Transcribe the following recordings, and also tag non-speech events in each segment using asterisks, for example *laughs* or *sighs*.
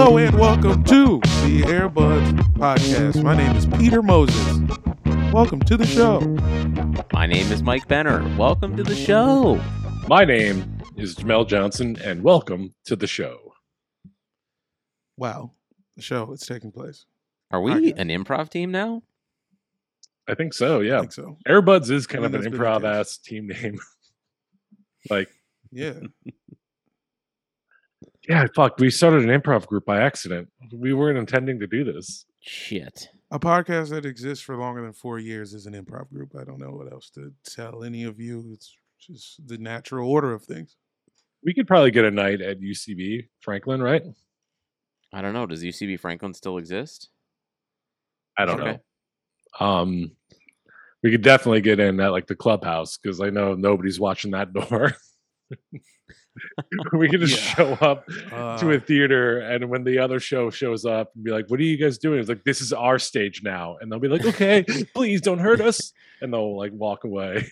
Hello and welcome to the Airbuds Podcast. My name is Peter Moses. Welcome to the show. My name is Mike Benner. Welcome to the show. My name is Jamel Johnson, and welcome to the show. Wow, the show is taking place. Are we Podcast. an improv team now? I think so, I yeah. think so. Airbuds is kind I of an that's been the improv case. ass team name. *laughs* like, Yeah. *laughs* yeah, fuck, we started an improv group by accident. We weren't intending to do this. Shit. A podcast that exists for longer than four years is an improv group. I don't know what else to tell any of you. It's just the natural order of things. We could probably get a night at UCB Franklin, right? I don't know. Does UCB Franklin still exist? I don't Okay. know. Um, we could definitely get in at like the clubhouse because I know nobody's watching that door. *laughs* *laughs* we can just Yeah. show up Uh, to a theater and when the other show shows up and be like what are you guys doing it's like this is our stage now and they'll be like okay *laughs* please don't hurt us and they'll like walk away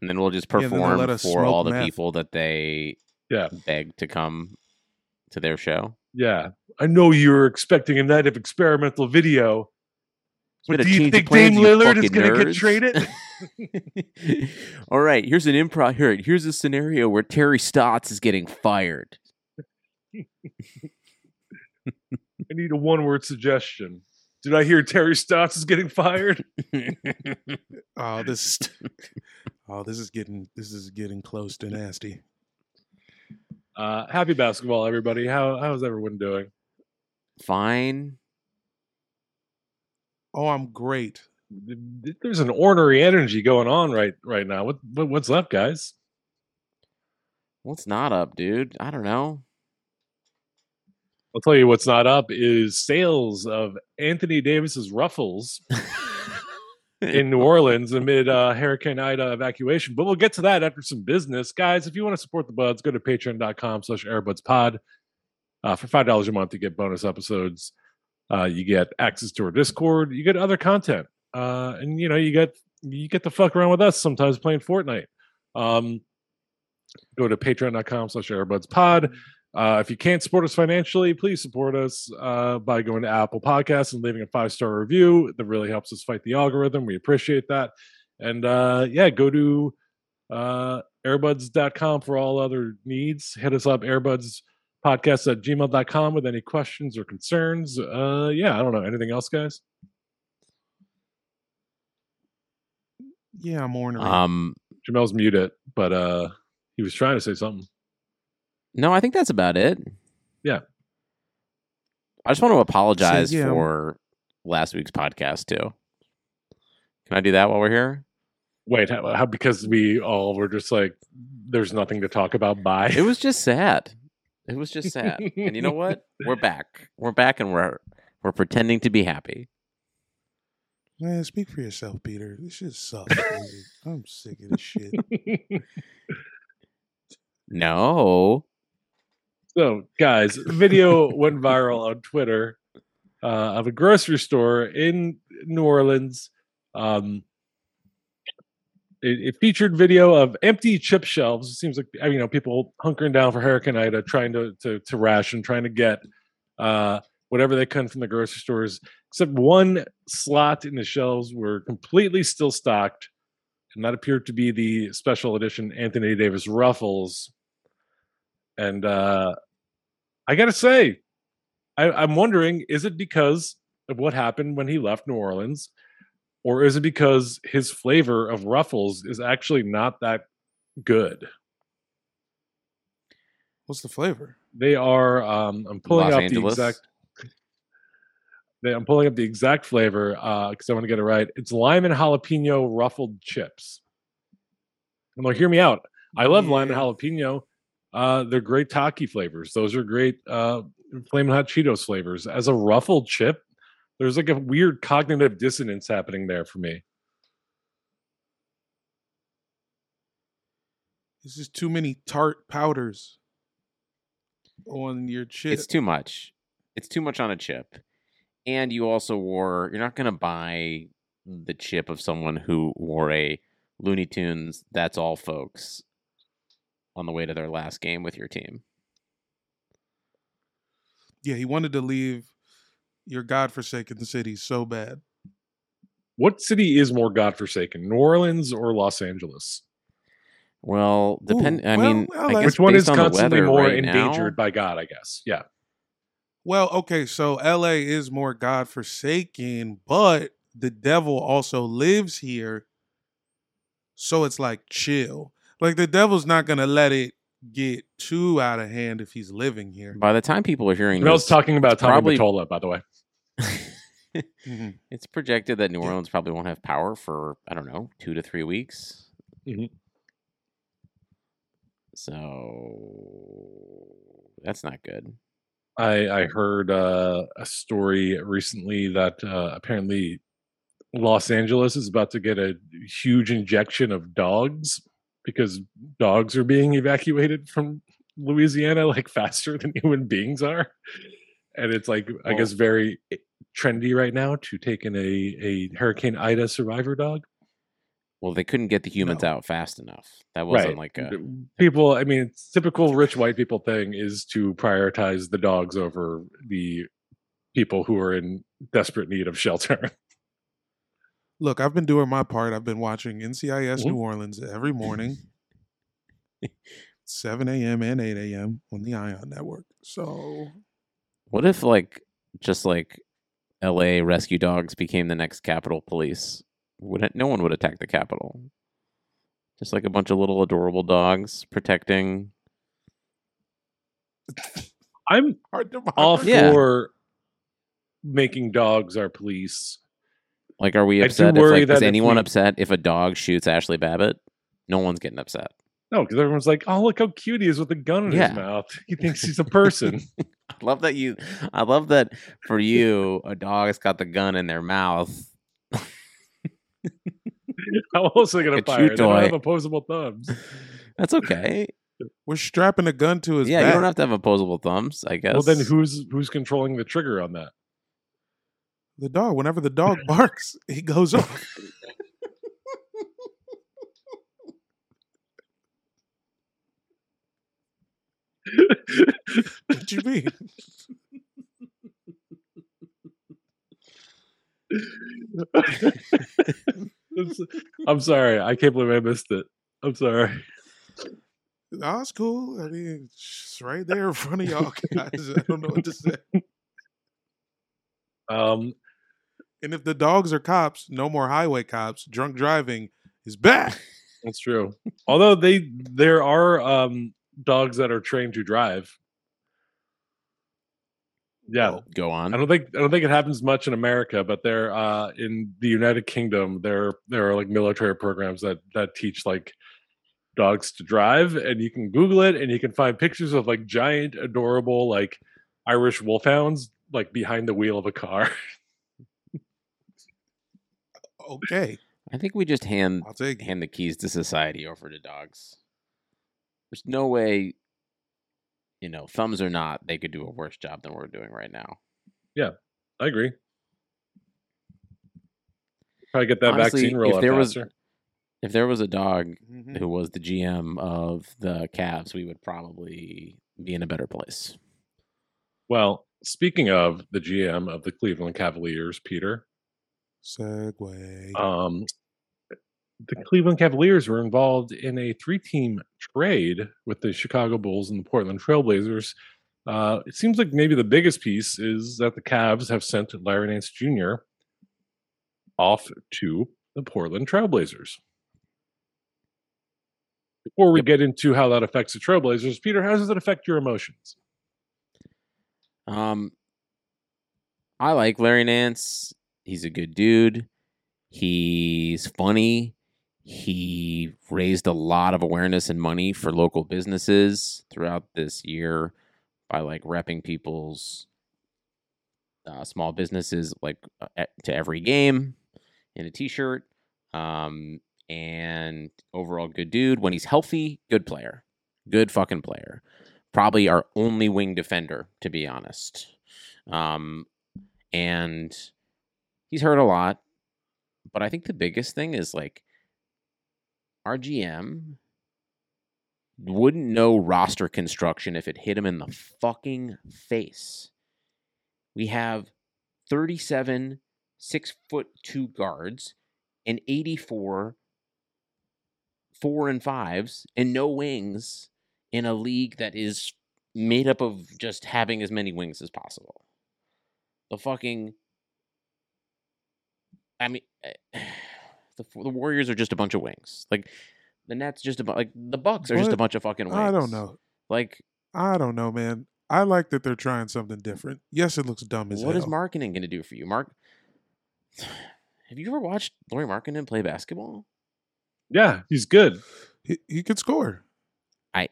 And then we'll just Yeah, then they'll perform let us for all the meth. people that they Yeah. beg to come to their show. yeah i know you're expecting a night of experimental video but do you think plans, dame lillard is going to get traded *laughs* *laughs* all right, here's an improv. Here, here's a scenario where Terry Stotts is getting fired. *laughs* i need a one word suggestion did i hear terry stotts is getting fired *laughs* oh, this is oh, this is getting this is getting close to nasty. uh happy basketball everybody how how's everyone doing Fine. Oh, I'm great. There's an ornery energy going on right right now what, what what's up guys What's not up, dude? I don't know. I'll tell you what's not up is sales of Anthony Davis's ruffles *laughs* in New Orleans amid uh, Hurricane Ida evacuation. But we'll get to that after some business. Guys, if you want to support the buds, go to patreon.com slash airbudspod. Uh, for $5 a month, you get bonus episodes. Uh, you get access to our Discord. You get other content. Uh, and, you know, you get you get to fuck around with us sometimes playing Fortnite. Um, go to patreon.com slash airbudspod. Uh, if you can't support us financially, please support us uh, by going to Apple Podcasts and leaving a five star review. That really helps us fight the algorithm. We appreciate that. And uh, yeah, go to uh, airbuds.com for all other needs. Hit us up, airbuds podcast at gmail.com with any questions or concerns. Uh, yeah, I don't know. Anything else, guys? Yeah, I'm ornery. Um, Jamel's muted, but uh, he was trying to say something. no, I think that's about it. Yeah. I just want to apologize yeah. for last week's podcast too. Can I do that while we're here? Wait, how, how because we all were just like, there's nothing to talk about. Bye. It was just sad. It was just sad. and you know what? *laughs* We're back. We're back, and we're we're pretending to be happy. Man, speak for yourself, Peter. This shit sucks. I'm sick of this shit. No, So, guys, a video went viral on Twitter uh, of a grocery store in New Orleans. Um, it, it featured video of empty chip shelves. It seems like you know people hunkering down for Hurricane Ida, trying to to, to ration, trying to get uh, whatever they can from the grocery stores. Except one slot in the shelves were completely still stocked, and that appeared to be the special edition Anthony Davis Ruffles. And uh, I gotta say, I, I'm wondering: is it because of what happened when he left New Orleans, or is it because his flavor of Ruffles is actually not that good? What's the flavor? They are. Um, I'm pulling Los up Angeles? the exact. They, I'm pulling up the exact flavor because I want to get it right. It's lime and jalapeno ruffled chips. And like, hear me out. I love lime and jalapeno. Uh, they're great Taki flavors. Those are great uh, flaming hot Cheetos flavors. As a ruffled chip, there's like a weird cognitive dissonance happening there for me. This is too many tart powders on your chip. it's too much. It's too much on a chip. And you also wore. You're not going to buy the chip of someone who wore a Looney Tunes. That's all, folks. On the way to their last game with your team. Yeah, he wanted to leave your godforsaken city so bad. What city is more godforsaken, New Orleans or Los Angeles? Well, depend. Ooh, I well, mean, well, I like- guess Which one is on constantly weather more right endangered now- by God? I guess. Yeah. Well, okay, so LA is more godforsaken, but the devil also lives here. So it's like chill. Like the devil's not gonna let it get too out of hand if he's living here. By the time people are hearing Mel's this, talking about Tommy probably- Mottola, by the way. *laughs* Mhm. it's projected that New Yeah. Orleans probably won't have power for I don't know two to three weeks. Mhm. So that's not good. I I heard uh, a story recently that uh, apparently Los Angeles is about to get a huge injection of dogs because dogs are being evacuated from Louisiana like faster than human beings are, and it's like I guess very trendy right now to take in a a Hurricane Ida survivor dog. Well, they couldn't get the humans No. out fast enough. That wasn't right. like a people. I mean, typical rich white people thing is to prioritize the dogs over the people who are in desperate need of shelter. *laughs* Look, I've been doing my part. I've been watching NCIS Mhm. New Orleans every morning, *laughs* 7 a.m. and 8 a.m. on the Ion Network. So What if like just like L.A. rescue dogs became the next Capitol Police? Would it, no one would attack the Capitol? Just like a bunch of little adorable dogs protecting. *laughs* I'm hard to all Yeah. for making dogs our police. Like, are we I do upset? If, like, that is if anyone we- upset if a dog shoots Ashli Babbitt? No one's getting upset. No, because everyone's like, "Oh, look how cute he is with a gun in Yeah. his mouth. *laughs* He thinks he's a *laughs* person." I love that you. I love that for you, a dog's got the gun in their mouth. *laughs* how else are they gonna chew fire? They don't have opposable thumbs. *laughs* That's okay. *laughs* we're strapping a gun to his yeah, back. you don't have to have opposable thumbs. I guess. Well, then who's who's controlling the trigger on that? the dog. Whenever the dog barks, he goes off. what do you mean? It's- *laughs* I'm sorry. I can't believe I missed it. I'm sorry. No, it's cool. I mean, it's right there in front of y'all *laughs* guys. I don't know what to say. Um, And if the dogs are cops, no more highway cops. Drunk driving is back. that's true. Although they there are um dogs that are trained to drive. Yeah, Oh, go on. I don't think I don't think it happens much in America, but there uh in the United Kingdom there there are like military programs that that teach like dogs to drive and you can google it and you can find pictures of like giant adorable like Irish wolfhounds like behind the wheel of a car. *laughs* okay, I think we just hand I'll take hand the keys to society over to dogs. There's no way, you know, thumbs or not, they could do a worse job than we're doing right now. Yeah, I agree. Probably get that Honestly, vaccine roll if out there was- If there was a dog Mhm. who was the GM of the Cavs, we would probably be in a better place. Well, speaking of the GM of the Cleveland Cavaliers, Peter, Segway. um, the Cleveland Cavaliers were involved in a three-team trade with the Chicago Bulls and the Portland Trailblazers. Uh, it seems like maybe the biggest piece is that the Cavs have sent Larry Nance Jr. off to the Portland Trailblazers. Before we Yep. get into how that affects the Trailblazers, Peter, how does it affect your emotions? Um, I like Larry Nance. He's a good dude. He's funny. He raised a lot of awareness and money for local businesses throughout this year by like repping people's uh, small businesses like uh, to every game in a t-shirt. Um, and overall good dude. When he's healthy, good player. Good fucking player probably our only wing defender, to be honest. Um, and he's hurt a lot, but I think the biggest thing is like our GM wouldn't know roster construction if it hit him in the fucking face. we have 37 six foot two guards and 84 four and fives and no wings in a league that is made up of just having as many wings as possible. The fucking I mean eh, the the Warriors are just a bunch of wings. Like the Nets just a about like the Bucks are just a bunch of fucking wings. I don't know. Like I don't know, man. I like that they're trying something different. Yes, it looks dumb as well. what is hell. marketing going to do for you, Mark? *sighs* Have you ever watched Lauri Markkanen play basketball? Yeah, he's good. he, he could score. I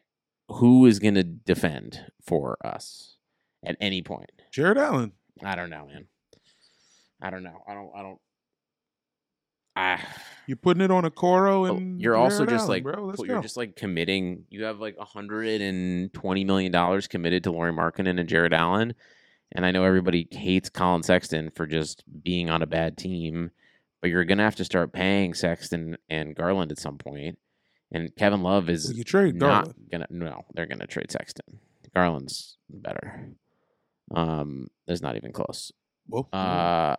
who is going to defend for us at any point? Jarrett Allen. I don't know, man. I don't know. I don't. I don't. Ah, You're putting it on a Coro Oh, and you're also just Allen, like bro. Put- go. you're just like committing. You have like hundred and twenty million dollars committed to Lauri Markkanen and Jarrett Allen, and I know everybody hates Collin Sexton for just being on a bad team, but you're gonna have to start paying Sexton and Garland at some point. And Kevin Love is Well, you trade not Garland. gonna. No, they're gonna trade Sexton. Garland's better. Um, there's not even close. Well, Uh,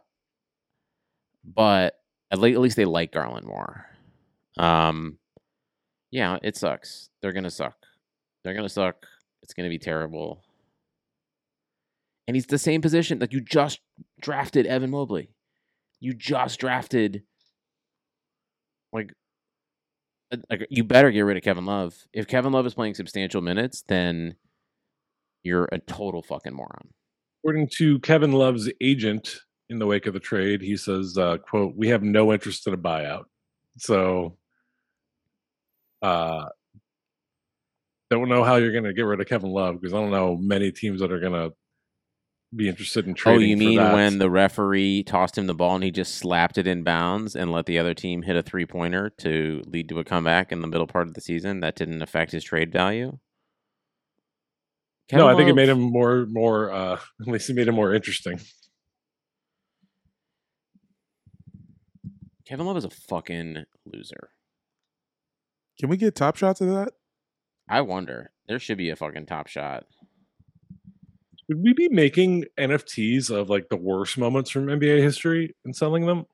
but at, le- at least they like Garland more. Um, yeah, it sucks. They're gonna suck. They're gonna suck. It's gonna be terrible. And he's the same position. Like you just drafted Evan Mobley. You just drafted. Like, uh, like you better get rid of Kevin Love. If Kevin Love is playing substantial minutes, then you're a total fucking moron. According to Kevin Love's agent in the wake of the trade, he says, uh, quote, we have no interest in a buyout. So uh don't know how you're gonna get rid of Kevin Love because I don't know many teams that are gonna be interested in trading. Oh, you mean that. when the referee tossed him the ball and he just slapped it in bounds and let the other team hit a three pointer to lead to a comeback in the middle part of the season? That didn't affect his trade value. No, Kevin I think it made him more more uh *laughs* at least it made him more interesting. Kevin Love is a fucking loser. can we get top shots of that? I wonder. There should be a fucking top shot. Would we be making NFTs of like the worst moments from NBA history and selling them?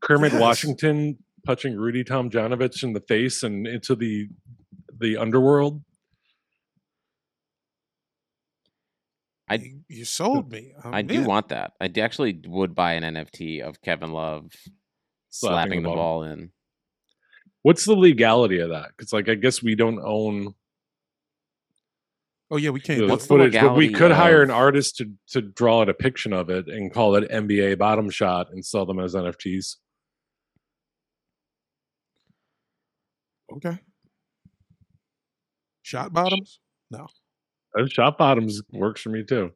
Kermit Yes. Washington punching Rudy Tomjanovich in the face and into the the underworld. I- You- you sold me. I'm I do want that. I actually would buy an NFT of Kevin Love slapping, the the ball. ball in. What's the legality of that? Because like I guess we don't own Oh yeah, we can't. the What's it. the footage, but we legality could hire an artist to to draw a depiction of it and call it NBA bottom shot and sell them as NFTs. Okay. Shot bottoms? Uh, Shot bottoms works for me too.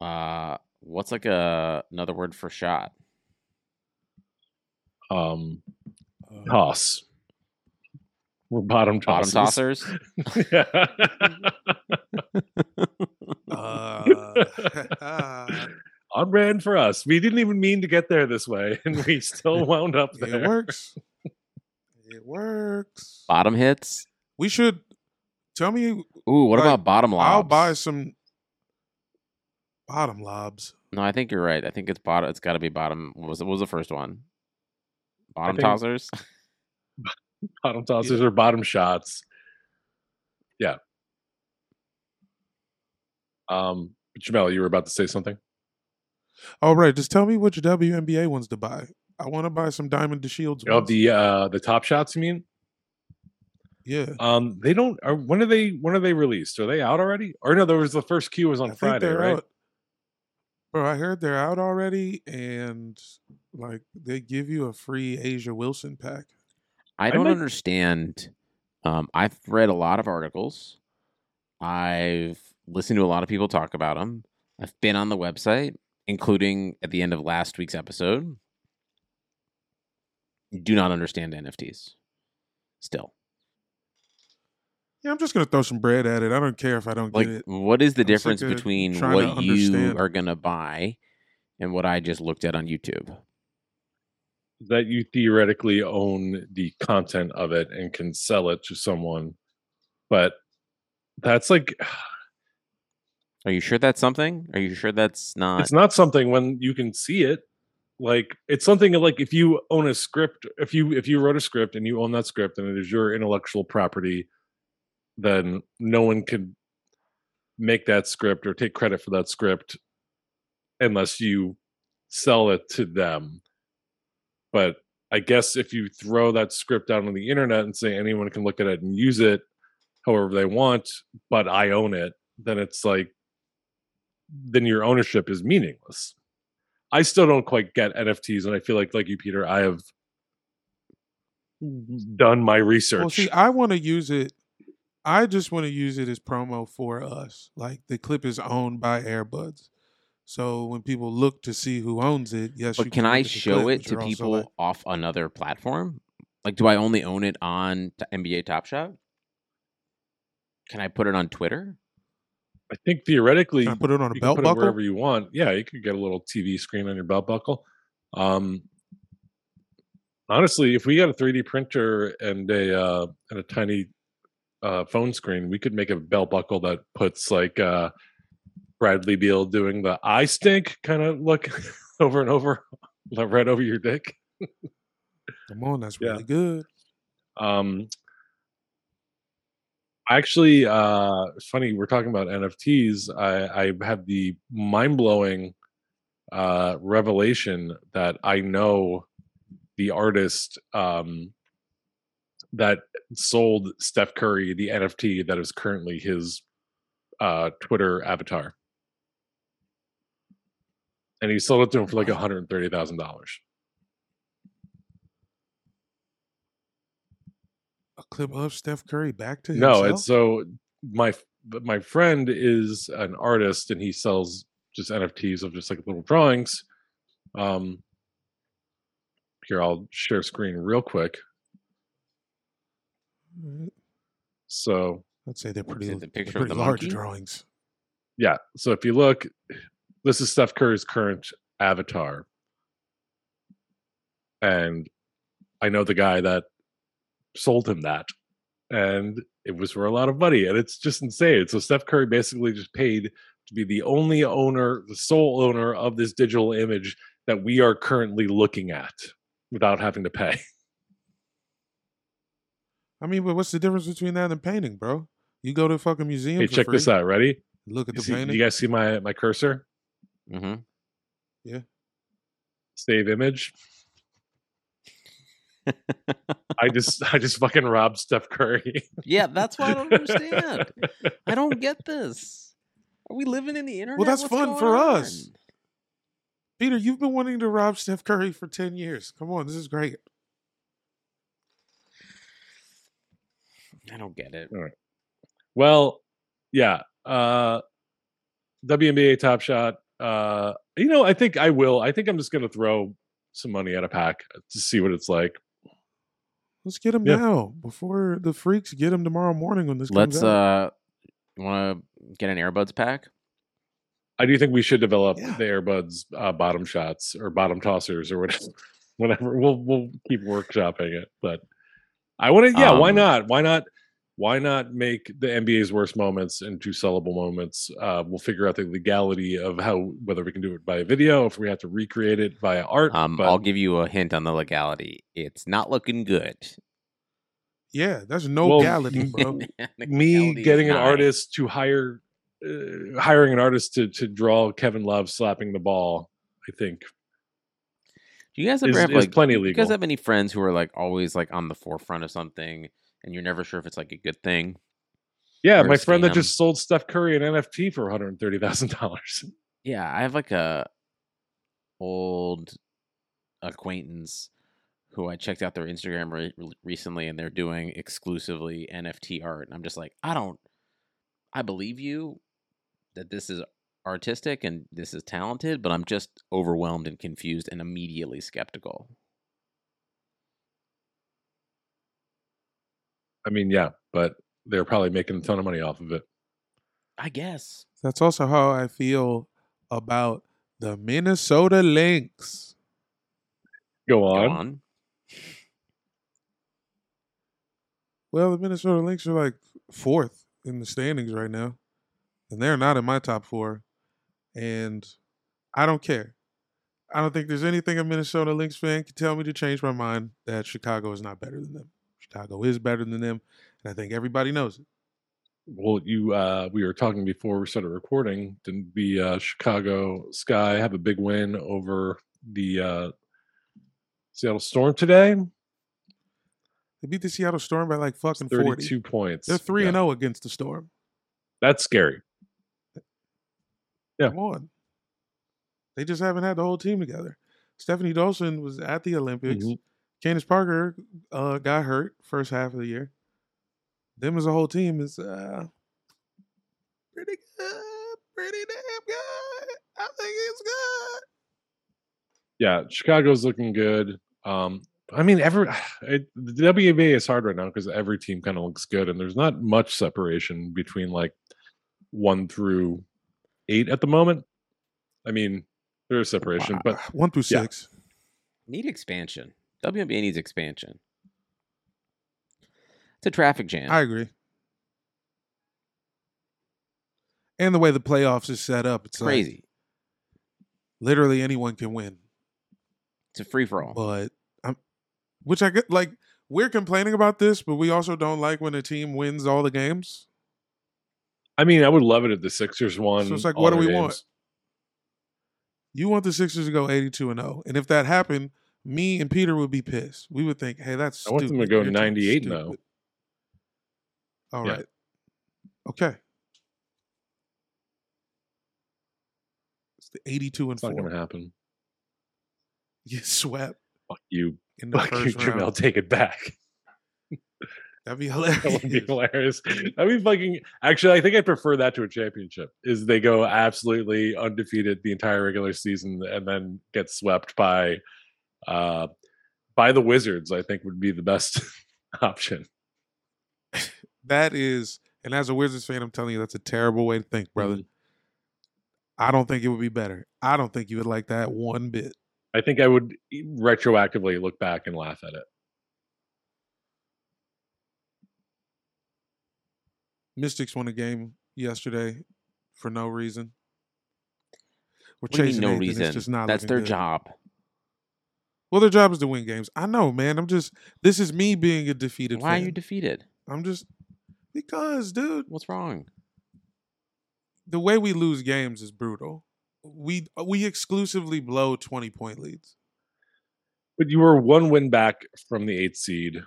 Uh, what's like a another word for shot? Um, Uh, toss. We're bottom Bottom tossers. tossers. Yeah. uh, *laughs* *laughs* On brand for us. We didn't even mean to get there this way, and we still *laughs* wound up there. it works. It works. Bottom hits. We should tell me. Ooh, what Like, about bottom lobs? I'll buy some bottom lobs. No, I think you're right. I think it's bottom. It's got to be bottom. What was what was the first one? Bottom think- tossers. *laughs* *laughs* Bottom tossers or bottom shots. Yeah. Um, Jamel, you were about to say something. All right, just tell me which WNBA ones to buy. I want to buy some Diamond DeShields. Oh, ones. the uh the top shots. You mean? yeah. Um, they don't. Are, when are they? When are they released? Are they out already? Or no, there was the first queue was on I think Friday, they're right? out. Bro, I heard they're out already, and like they give you a free A'ja Wilson pack. I I don't might- understand. Um, I've read a lot of articles. I've listened to a lot of people talk about them. I've been on the website, including at the end of last week's episode. Do not understand NFTs. Still, Yeah, I'm just gonna throw some bread at it. I don't care if I don't like, get it. what is the I'm difference between what you are gonna buy and what I just looked at on YouTube? That you theoretically own the content of it and can sell it to someone, but that's like *sighs* Are you sure that's something? Are you sure that's not? it's not something when you can see it like it's something like if you own a script if you if you wrote a script and you own that script and it is your intellectual property then no one can make that script or take credit for that script unless you sell it to them but i guess if you throw that script out on the internet and say anyone can look at it and use it however they want but i own it then it's like then your ownership is meaningless I still don't quite get NFTs, and I feel like, like you, Peter, I have mm-hmm. done my research. Well, see, I want to use it. I just want to use it as promo for us. Like the clip is owned by Airbuds, so when people look to see who owns it, yes. but you can I show clip, it to people like- off another platform? Like, do I only own it on NBA Top Shot? Can I put it on Twitter? I think theoretically, Can I put it on a belt can put it buckle? wherever you want. Yeah, you could get a little TV screen on your belt buckle. Um, honestly, if we got a 3D printer and a uh, and a tiny uh, phone screen, we could make a belt buckle that puts like uh, Bradley Beal doing the "I stink" kind of look *laughs* over and over, right over your dick. Come on, that's Yeah. really good. Um, actually, uh, it's funny we're talking about NFTs. I, I had the mind blowing uh, revelation that I know the artist um, that sold Steph Curry the NFT that is currently his uh, Twitter avatar. And he sold it to him for like $130,000. A clip of Steph Curry back to himself. No, it's so my my friend is an artist and he sells just NFTs of just like little drawings. Um here I'll share screen real quick. Alright. So I'd say they're pretty, it the they're picture of pretty the large monkey? drawings. yeah, so if you look, this is Steph Curry's current avatar. And I know the guy that sold him that. And it was for a lot of money. And it's just insane. So Steph Curry basically just paid to be the only owner, the sole owner of this digital image that we are currently looking at without having to pay. *laughs* I mean, but what's the difference between that and painting, bro? You go to a fucking museum. Hey, for check this out. Ready? Look at You the see- painting. you guys see my my cursor? Mm-hmm. Yeah. Save image. I just *laughs* I just fucking robbed Steph Curry. Yeah, that's why I don't understand. *laughs* I don't get this. Are we living in the internet? Well, that's What's fun going for us. Peter, you've been wanting to rob Steph Curry for ten years. Come on, this is great. I don't get it. Well, yeah. Uh WNBA Top Shot. Uh you know, I think I will. I think I'm just gonna throw some money at a pack to see what it's like. Let's get him Yeah. now before the freaks get him tomorrow morning when this Let's comes out. uh want to get an earbuds pack? I do think we should develop Yeah. the Airbuds uh, bottom shots or bottom tossers or whatever. *laughs* Whatever. We'll we'll keep workshopping it. But I want to yeah, why Um, not? Why not why not make the NBA's worst moments into sellable moments? Uh, we'll figure out the legality of how whether we can do it by video, if we have to recreate it via art. Um, but I'll give you a hint on the legality. It's not looking good. yeah, there's no well, legality, *laughs* bro. me getting an artist to hire uh, hiring an artist to to draw Kevin Love slapping the ball, I think Do you guys ever is- have is like plenty Do You guys have any friends who are like always like on the forefront of something, and you're never sure if it's like a good thing? Yeah, my friend that just sold Steph Curry an NFT for one hundred thirty thousand dollars. Yeah, I have like a old acquaintance who I checked out their Instagram re- re- recently, and they're doing exclusively NFT art. And I'm just like, I don't, I believe you that this is artistic and this is talented, but I'm just overwhelmed and confused and immediately skeptical. I mean, yeah, but they're probably making a ton of money off of it. I guess. That's also how I feel about the Minnesota Lynx. Go Go on. on. Well, the Minnesota Lynx are like fourth in the standings right now. and they're not in my top four. And I don't care. I don't think there's anything a Minnesota Lynx fan can tell me to change my mind that Chicago is not better than them. Chicago is better than them, and I think everybody knows it. Well, you uh we were talking before we started recording. Didn't the uh, Chicago Sky have a big win over the uh Seattle Storm today? They beat the Seattle Storm by like fucking 40. Thirty-two points. They're 3 Yeah. and 0 against the Storm. That's scary. Yeah. Come on. They just haven't had the whole team together. Stefanie Dolson was at the Olympics. Mhm. Candace Parker uh, got hurt first half of the year. Them as a whole team is uh, pretty good, pretty damn good. I think it's good. Yeah, Chicago's looking good. Um, I mean, every *sighs* it, the WNBA is hard right now because every team kind of looks good, and there's not much separation between like one through eight at the moment. I mean, there is separation, but Uh, *sighs* one through yeah. six. Need expansion. WNBA needs expansion. It's a traffic jam. I agree. And the way the playoffs is set up, it's it's crazy. Like literally anyone can win. it's a free for all. but I'm, which I get like we're complaining about this, but we also don't like when a team wins all the games. I mean, I would love it if the Sixers won. So it's like, all what do their we want? You want the Sixers to go 82 and 0. And if that happened, me and Peter would be pissed. We would think, hey, that's I want them to go 98 now. 0. stupid." All Yeah. right. Okay. It's the 82 and It's not going to happen. You swept Fuck you, in the fuck you, first Jamel. Take it back. That'd be hilarious. That would be hilarious. hilarious. That'd be fucking. Actually, I think I prefer that to a championship. Is they go absolutely undefeated the entire regular season and then get swept by, uh, by the Wizards. I think would be the best *laughs* option. That is, and as a Wizards fan, I'm telling you, that's a terrible way to think, brother. Mhm. I don't think it would be better. I don't think you would like that one bit. I think I would retroactively look back and laugh at it. Mystics won a game yesterday for no reason. We're What do you mean chasing no eighth, reason. It's just not That's their good. job. Well, their job is to win games. I know, man. I'm just. This is me being a defeated. Why are you defeated? I'm just because, dude. What's wrong? The way we lose games is brutal. We we exclusively blow 20 point leads. But you were one win back from the eighth seed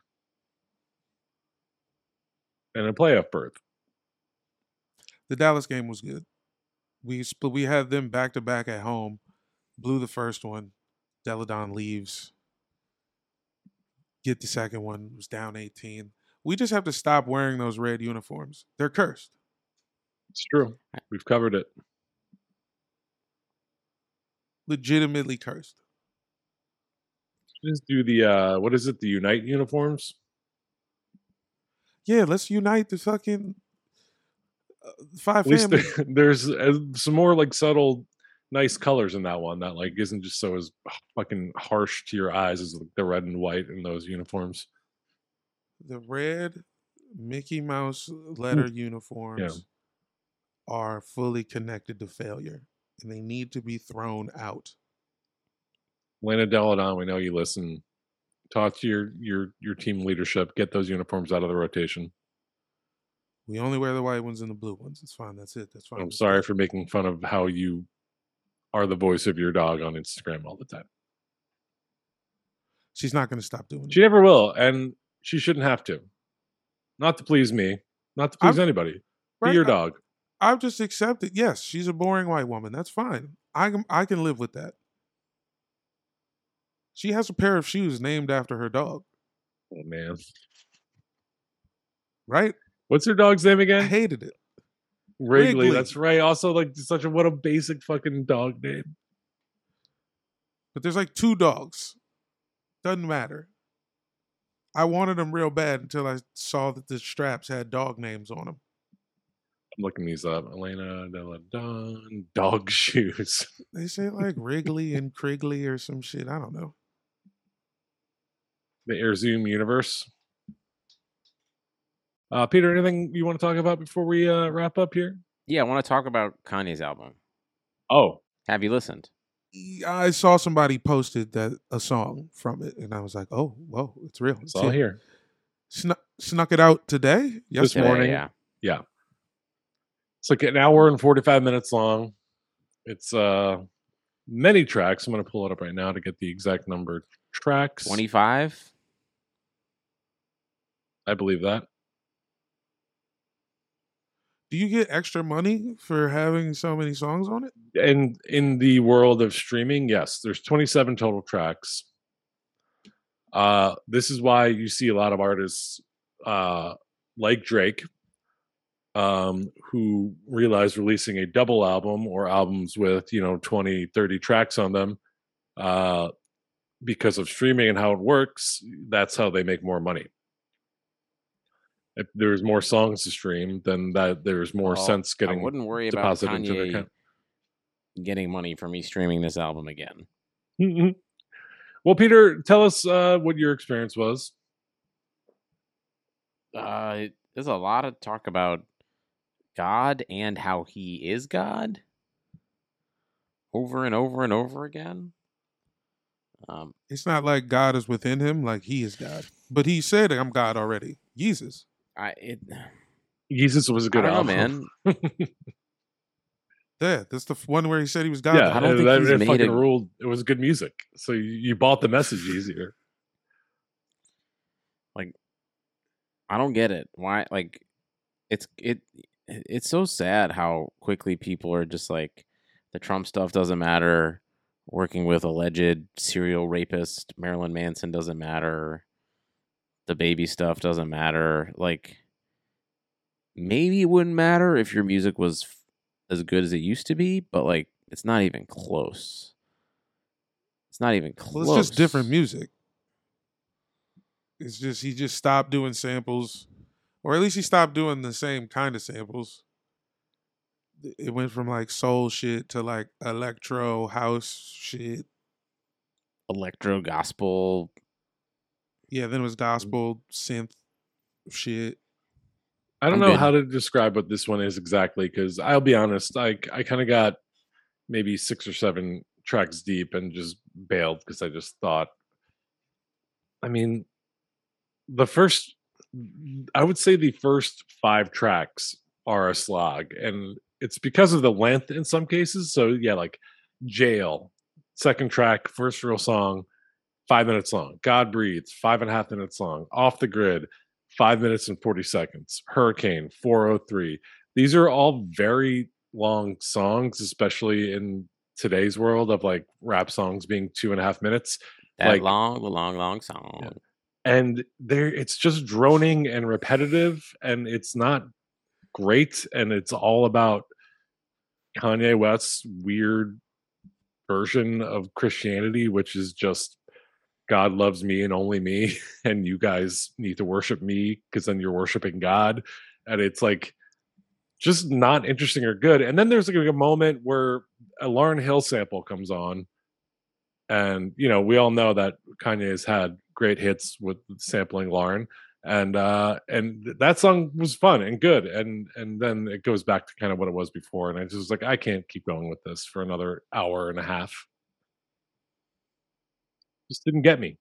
and a playoff berth. The Dallas game was good. We split. We had them back to back at home. Blew the first one. Delle Donne leaves. Get the second one. Was down 18. We just have to stop wearing those red uniforms. They're cursed. It's true. We've covered it. Legitimately cursed. Just do the uh what is it? The Unite uniforms. Yeah, let's unite the fucking uh, five At least families. *laughs* there, there's uh, some more like subtle, nice colors in that one that like isn't just so as fucking harsh to your eyes as the red and white in those uniforms. the red Mickey Mouse hmm. letter uniforms are fully connected to failure, and they need to be thrown out. Lena Delle Donne, we know you listen. Talk to your your your team leadership. Get those uniforms out of the rotation. We only wear the white ones and the blue ones. It's fine. That's it. That's fine. I'm sorry for making fun of how you are the voice of your dog on Instagram all the time. She's not going to stop doing it. She never will, and she shouldn't have to. Not to please me, not to please I'm- anybody. Be your dog. I've just accepted. Yes, she's a boring white woman. That's fine. I can I can live with that. She has a pair of shoes named after her dog, Oh man, right? what's her dog's name again? I hated it. Wrigley. Wrigley. That's right. Also, like such a what a basic fucking dog name. But there's like two dogs. Doesn't matter. I wanted them real bad until I saw that the straps had dog names on them. I'm looking these up. Elena Delle Donne dog *laughs* shoes. They say like Wrigley and Krigley or some shit. I don't know. the Air Zoom universe. Uh, Peter, anything you want to talk about before we uh, wrap up here? Yeah, I want to talk about Kanye's album. Oh, Have you listened? I saw somebody posted that a song from it, and I was like, "Oh, whoa, it's real." it's all here. Snuck, snuck it out today. This Yesterday. morning. Yeah. It's like an hour and 45 minutes long. It's uh many tracks. I'm going to pull it up right now to get the exact number of tracks. 25? I believe that. Do you get extra money for having so many songs on it? And in the world of streaming, yes, there's 27 total tracks. Uh this is why you see a lot of artists uh like Drake um who realize releasing a double album or albums with, you know, 20, 30 tracks on them uh because of streaming and how it works, that's how they make more money. If there's more songs to stream, then that there's more Well, sense I getting wouldn't worry about deposited into their Kanye account. getting money for me streaming this album again. Mhm. Well, Peter, tell us uh, what your experience was. Uh, there's a lot of talk about God and how he is God over and over and over again. Um, It's not like God is within him, like he is God. But he said, "I'm God already." Jesus. I it Jesus was a good I don't know, album. man. *laughs* Yeah, that's the one where he said he was God. yeah, I don't think that, he's it made fucking a- ruled. It was good music, so you, you bought the message easier. Like, I don't get it. Why? Like, it's it. It's so sad how quickly people are just like, the Trump stuff doesn't matter. Working with alleged serial rapist Marilyn Manson doesn't matter. The baby stuff doesn't matter. Like, maybe it wouldn't matter if your music was f- as good as it used to be, but like, it's not even close. It's not even close. Well, it's just different music. It's just he just stopped doing samples, or at least he stopped doing the same kind of samples. It went from like soul shit to like electro house shit. Electro gospel. Yeah, then it was Mm-hmm. gospel synth shit. I don't I'm know good. how to describe what this one is exactly because I'll be honest, I I kind of got maybe six or seven tracks deep and just bailed because I just thought. I mean, the first, I would say the first five tracks are a slog, and it's because of the length in some cases. So yeah, like jail, second track, first real song, five minutes long. God breathes, five and a half minutes long. Off the grid, five minutes and 40 seconds. Hurricane 403. These are all very long songs, especially in today's world of like rap songs being two and a half minutes. That Like- long, long, long song. And there it's just droning and repetitive, and it's not great. And it's all about Kanye West's weird version of Christianity, which is just God loves me and only me, *laughs* and you guys need to worship me because then you're worshiping God. And it's like just not interesting or good. And then there's like a moment where a Lauryn Hill sample comes on. And you know, we all know that Kanye has had great hits with sampling Lauryn. And uh and that song was fun and good. And and then it goes back to kind of what it was before. And I just was like, I can't keep going with this for another hour and a half. Just didn't get me.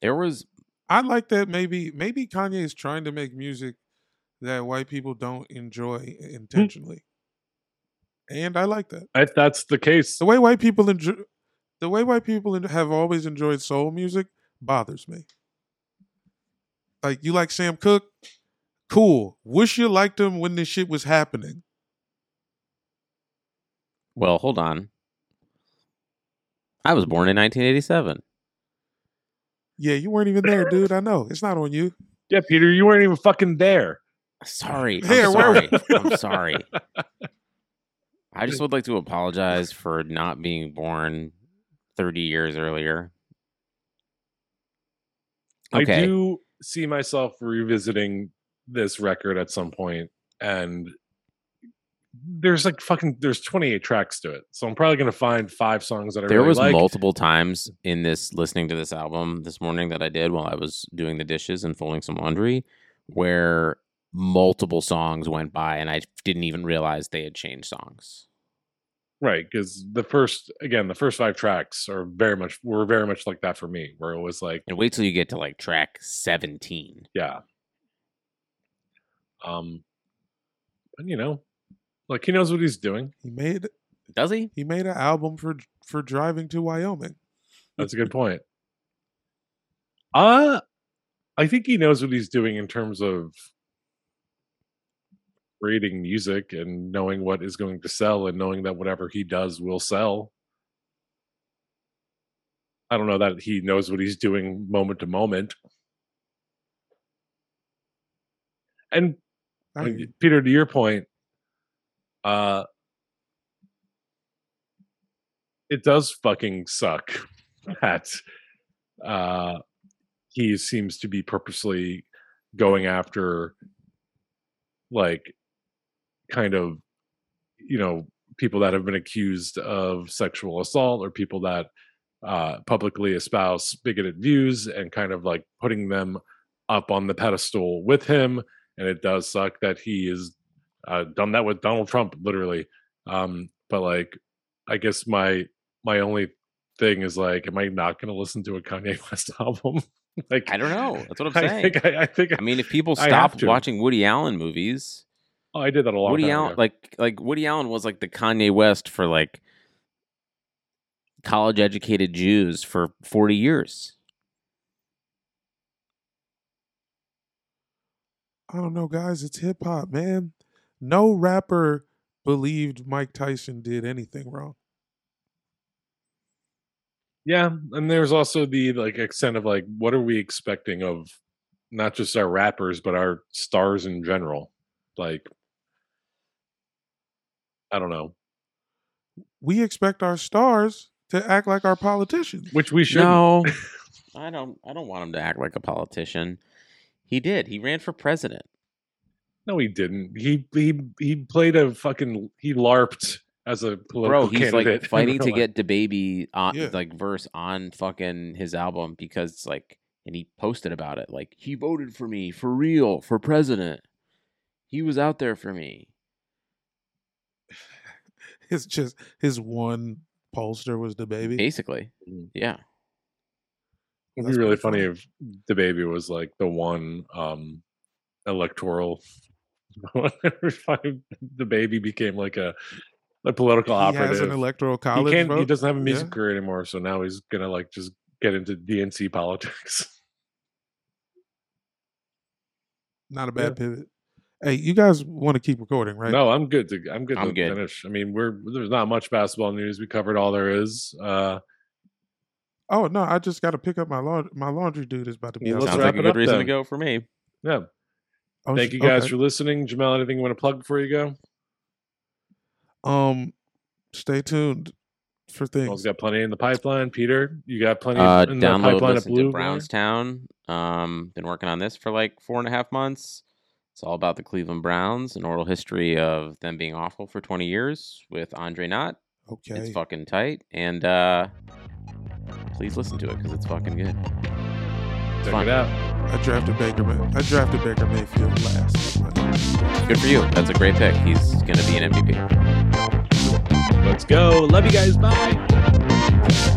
There was I like that. Maybe maybe Kanye is trying to make music that white people don't enjoy hmm. intentionally, and I like that. If that's the case, The way white people enjoy, the way white people have always enjoyed soul music bothers me. Like you like Sam Cooke, cool. Wish you liked him when this shit was happening. well, hold on. I was born in 1987. Yeah, you weren't even there, dude. I know it's not on you. yeah, Peter, you weren't even fucking there. Sorry. Here, I'm where- sorry. I'm sorry. *laughs* I just would like to apologize for not being born 30 years earlier. I do see myself revisiting this record at some point, and there's like fucking there's 28 tracks to it, so I'm probably gonna find five songs that I There really was like. multiple times in this listening to this album this morning that I did while I was doing the dishes and folding some laundry where multiple songs went by and I didn't even realize they had changed songs. Right, because the first again, the first five tracks are very much were very much like that for me, where it was like, And wait till you get to like track 17. yeah. Um but you know, like he knows what he's doing. He made Does he? he made an album for for driving to Wyoming. That's a good point. Uh I think he knows what he's doing in terms of creating music and knowing what is going to sell and knowing that whatever he does will sell. I don't know that he knows what he's doing moment to moment. And I mean, Peter, to your point, uh, it does fucking suck *laughs* that uh, he seems to be purposely going after, like, kind of, you know, people that have been accused of sexual assault or people that uh, publicly espouse bigoted views and kind of like putting them up on the pedestal with him and it does suck that he has uh, done that with Donald Trump, literally. Um, but like, I guess my my only thing is like, am I not going to listen to a Kanye *laughs* West album? *laughs* like, I don't know. That's what I'm *laughs* I saying. think I, I think I mean, if people I have stop watching Woody Allen movies, oh, I did that a long Woody time Allen, ago. like like Woody Allen was like the Kanye West for like college educated Jews for 40 years. I don't know, guys. It's hip hop, man. No rapper believed Mike Tyson did anything wrong. yeah, and there's also the like extent of like, what are we expecting of not just our rappers but our stars in general? Like, I don't know, We expect our stars to act like our politicians. which we should. No, *laughs* I don't. I don't want him to act like a politician. He did. He ran for president. No, he didn't. He he he played a fucking he larped as a political Bro, he's candidate. *laughs* like fighting to get the baby on Yeah. like verse on fucking his album because like and he posted about it like he voted for me for real for president. He was out there for me. *laughs* It's just his one pollster was the baby. Basically. Mhm. Yeah. It'd be really funny funny. if the baby was like the one um electoral. *laughs* the baby became like a a political He has operative. an electoral he college can't. He doesn't have a music Yeah. career anymore, so now he's gonna like just get into DNC politics. *laughs* Not a bad pivot. Hey, you guys want to keep recording, right? No, I'm good to. I'm good I'm to good. finish. I mean, we're there's not much basketball news. We covered all there is. Uh, Oh no, I just got to pick up my laundry. My laundry dude is about to be Well, Sounds wrap like a it good up reason to go for me. yeah. Oh, Thank you guys okay. for listening. Jamal, anything you want to plug before you go? Um, stay tuned for Paul's things. got plenty in the pipeline. Peter, you got plenty Uh, in the download pipeline of listen blue. to Brownstown. Um, been working on this for like four and a half months. It's all about the Cleveland Browns, an oral history of them being awful for 20 years with Andre Knott. Okay. It's fucking tight, and uh, please listen to it because it's fucking good. Check fun. it out. I drafted Baker. May- I drafted Baker Mayfield last. Good for you. That's a great pick. He's gonna be an MVP. Let's go. Love you guys. Bye.